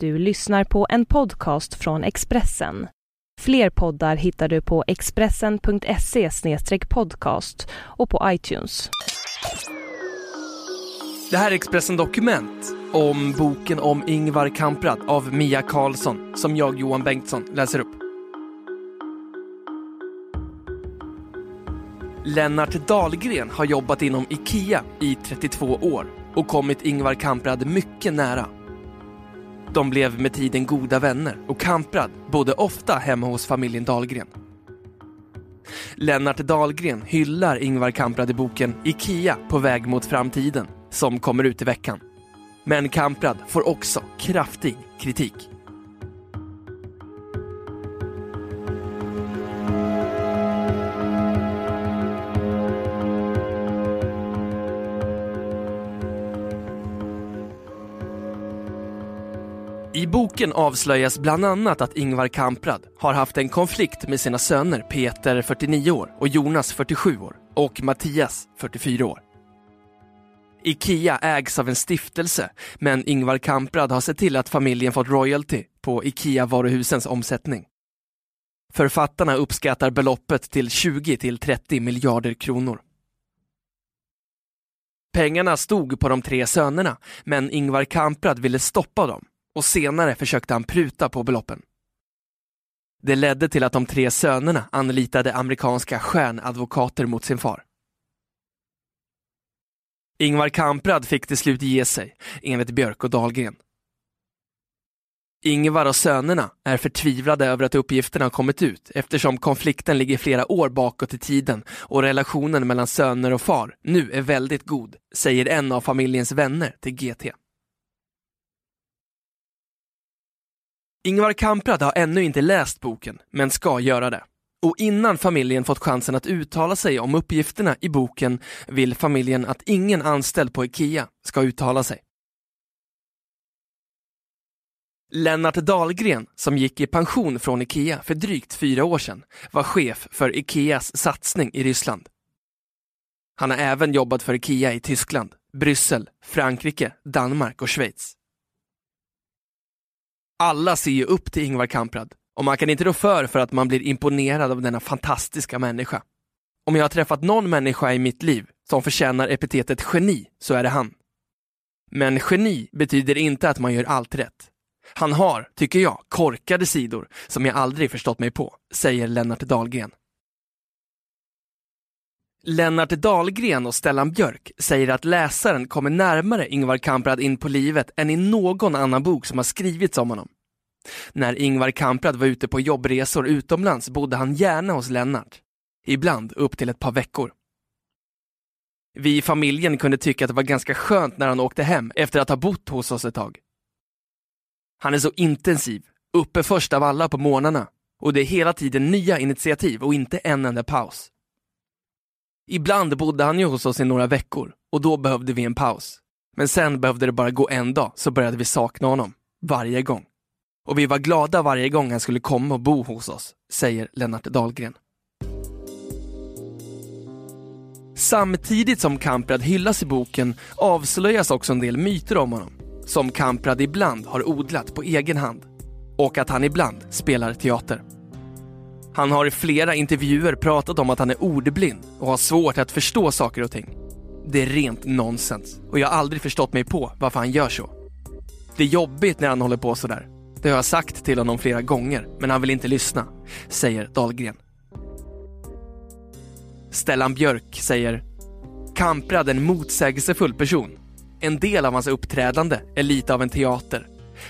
Du lyssnar på en podcast från Expressen. Fler poddar hittar du på expressen.se podcast och på iTunes. Det här är Expressen Dokument om boken om Ingvar Kamprad av Mia Karlsson som jag, Johan Bengtsson, läser upp. Lennart Dahlgren har jobbat inom IKEA i 32 år och kommit Ingvar Kamprad mycket nära. De blev med tiden goda vänner och Kamprad bodde ofta hemma hos familjen Dahlgren. Lennart Dahlgren hyllar Ingvar Kamprad i boken IKEA på väg mot framtiden som kommer ut i veckan. Men Kamprad får också kraftig kritik. Boken avslöjas bland annat att Ingvar Kamprad har haft en konflikt med sina söner Peter, 49 år, och Jonas, 47 år, och Mattias, 44 år. IKEA ägs av en stiftelse, men Ingvar Kamprad har sett till att familjen fått royalty på IKEA-varuhusens omsättning. Författarna uppskattar beloppet till 20 till 30 miljarder kronor. Pengarna stod på de tre sönerna, men Ingvar Kamprad ville stoppa dem och senare försökte han pruta på beloppen. Det ledde till att de tre sönerna anlitade amerikanska stjärnadvokater mot sin far. Ingvar Kamprad fick till slut ge sig, enligt Björk och Dahlgren. Ingvar och sönerna är förtvivlade över att uppgifterna har kommit ut eftersom konflikten ligger flera år bakåt i tiden och relationen mellan söner och far nu är väldigt god, säger en av familjens vänner till GT. Ingvar Kamprad har ännu inte läst boken, men ska göra det. Och innan familjen fått chansen att uttala sig om uppgifterna i boken vill familjen att ingen anställd på IKEA ska uttala sig. Lennart Dahlgren, som gick i pension från IKEA för drygt fyra år sedan, var chef för IKEAs satsning i Ryssland. Han har även jobbat för IKEA i Tyskland, Bryssel, Frankrike, Danmark och Schweiz. Alla ser ju upp till Ingvar Kamprad och man kan inte rå för för att man blir imponerad av denna fantastiska människa. Om jag har träffat någon människa i mitt liv som förtjänar epitetet geni så är det han. Men geni betyder inte att man gör allt rätt. Han har, tycker jag, korkade sidor som jag aldrig förstått mig på, säger Lennart Dahlgren. Lennart Dahlgren och Stellan Björk säger att läsaren kommer närmare Ingvar Kamprad in på livet än i någon annan bok som har skrivits om honom. När Ingvar Kamprad var ute på jobbresor utomlands bodde han gärna hos Lennart. Ibland upp till ett par veckor. Vi i familjen kunde tycka att det var ganska skönt när han åkte hem efter att ha bott hos oss ett tag. Han är så intensiv, uppe först av alla på morgnarna och det är hela tiden nya initiativ och inte en enda paus. Ibland bodde han ju hos oss i några veckor och då behövde vi en paus. Men sen behövde det bara gå en dag så började vi sakna honom. Varje gång. Och vi var glada varje gång han skulle komma och bo hos oss, säger Lennart Dahlgren. Samtidigt som Kamprad hyllas i boken avslöjas också en del myter om honom, som Kamprad ibland har odlat på egen hand och att han ibland spelar teater. Han har i flera intervjuer pratat om att han är ordblind och har svårt att förstå saker och ting. Det är rent nonsens och jag har aldrig förstått mig på varför han gör så. Det är jobbigt när han håller på sådär. Det har jag sagt till honom flera gånger, men han vill inte lyssna, säger Dahlgren. Stellan Björk säger Kamprad är en motsägelsefull person. En del av hans uppträdande är lite av en teater.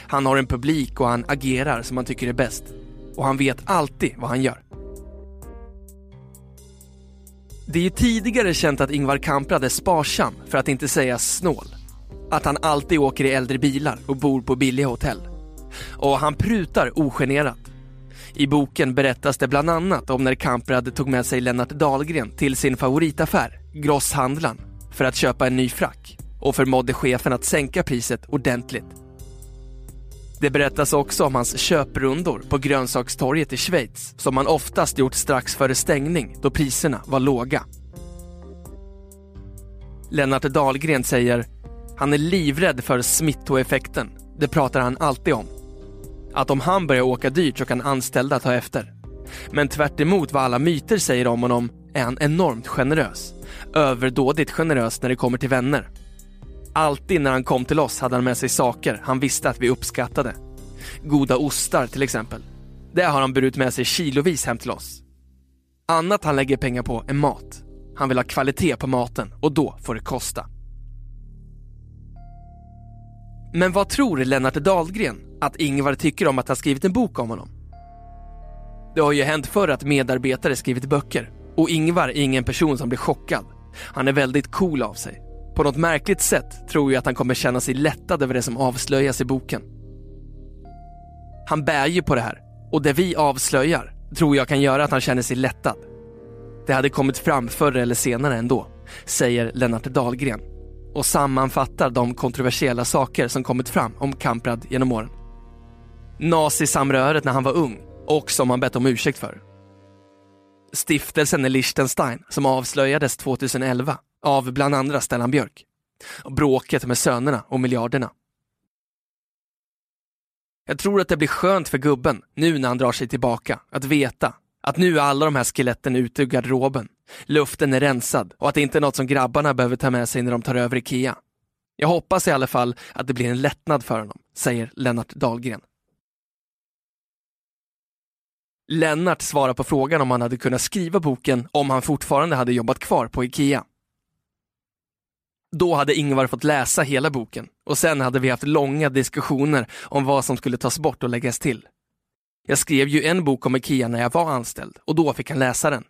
Han har en publik och han agerar som han tycker är bäst och han vet alltid vad han gör. Det är ju tidigare känt att Ingvar Kamprad är sparsam, för att inte säga snål. Att han alltid åker i äldre bilar och bor på billiga hotell. Och han prutar ogenerat. I boken berättas det bland annat om när Kamprad tog med sig Lennart Dahlgren till sin favoritaffär, Grosshandlaren, för att köpa en ny frack och förmådde chefen att sänka priset ordentligt. Det berättas också om hans köprundor på grönsakstorget i Schweiz som han oftast gjort strax före stängning då priserna var låga. Lennart Dahlgren säger han är livrädd för smittoeffekten. Det pratar han alltid om. Att om han börjar åka dyrt så kan anställda ta efter. Men tvärt emot vad alla myter säger om honom är han enormt generös. Överdådigt generös när det kommer till vänner. Alltid när han kom till oss hade han med sig saker han visste att vi uppskattade. Goda ostar till exempel. Det har han burit med sig kilovis hem till oss. Annat han lägger pengar på är mat. Han vill ha kvalitet på maten och då får det kosta. Men vad tror Lennart Dahlgren att Ingvar tycker om att ha skrivit en bok om honom? Det har ju hänt förr att medarbetare skrivit böcker och Ingvar är ingen person som blir chockad. Han är väldigt cool av sig. På något märkligt sätt tror jag att han kommer känna sig lättad över det som avslöjas i boken. Han bär ju på det här och det vi avslöjar tror jag kan göra att han känner sig lättad. Det hade kommit fram förr eller senare ändå, säger Lennart Dahlgren och sammanfattar de kontroversiella saker som kommit fram om Kamprad genom åren. Nazisamröret när han var ung och som han bett om ursäkt för. Stiftelsen i Liechtenstein som avslöjades 2011 av bland andra Stellan Björk. Bråket med sönerna och miljarderna. Jag tror att det blir skönt för gubben, nu när han drar sig tillbaka, att veta att nu är alla de här skeletten ute ur garderoben. Luften är rensad och att det inte är något som grabbarna behöver ta med sig när de tar över IKEA. Jag hoppas i alla fall att det blir en lättnad för honom, säger Lennart Dahlgren. Lennart svarar på frågan om han hade kunnat skriva boken om han fortfarande hade jobbat kvar på IKEA. Då hade Ingvar fått läsa hela boken och sen hade vi haft långa diskussioner om vad som skulle tas bort och läggas till. Jag skrev ju en bok om IKEA när jag var anställd och då fick han läsa den.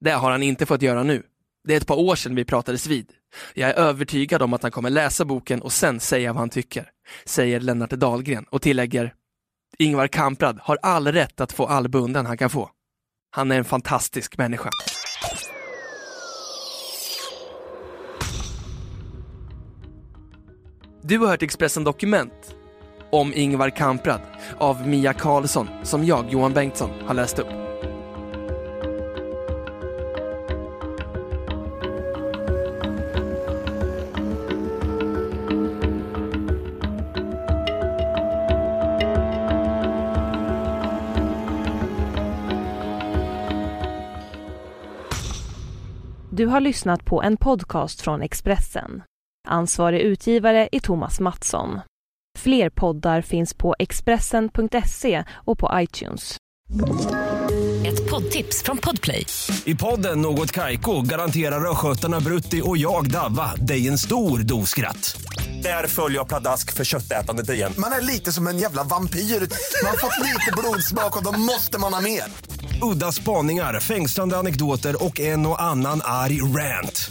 Det har han inte fått göra nu. Det är ett par år sedan vi pratades vid. Jag är övertygad om att han kommer läsa boken och sen säga vad han tycker, säger Lennart Dahlgren och tillägger Ingvar Kamprad har all rätt att få all bunden han kan få. Han är en fantastisk människa. Du har hört Expressen Dokument om Ingvar Kamprad av Mia Karlsson som jag, Johan Bengtsson, har läst upp. Du har lyssnat på en podcast från Expressen. Ansvarig utgivare är Thomas Mattsson. Fler poddar finns på Expressen.se och på iTunes. Ett poddtips från Podplay. I podden Något Kaiko garanterar östgötarna Brutti och jag, Davva, dig en stor dos skratt. Där följer jag pladask för köttätandet igen. Man är lite som en jävla vampyr. Man har fått lite blodsmak och då måste man ha mer. Udda spaningar, fängslande anekdoter och en och annan arg rant.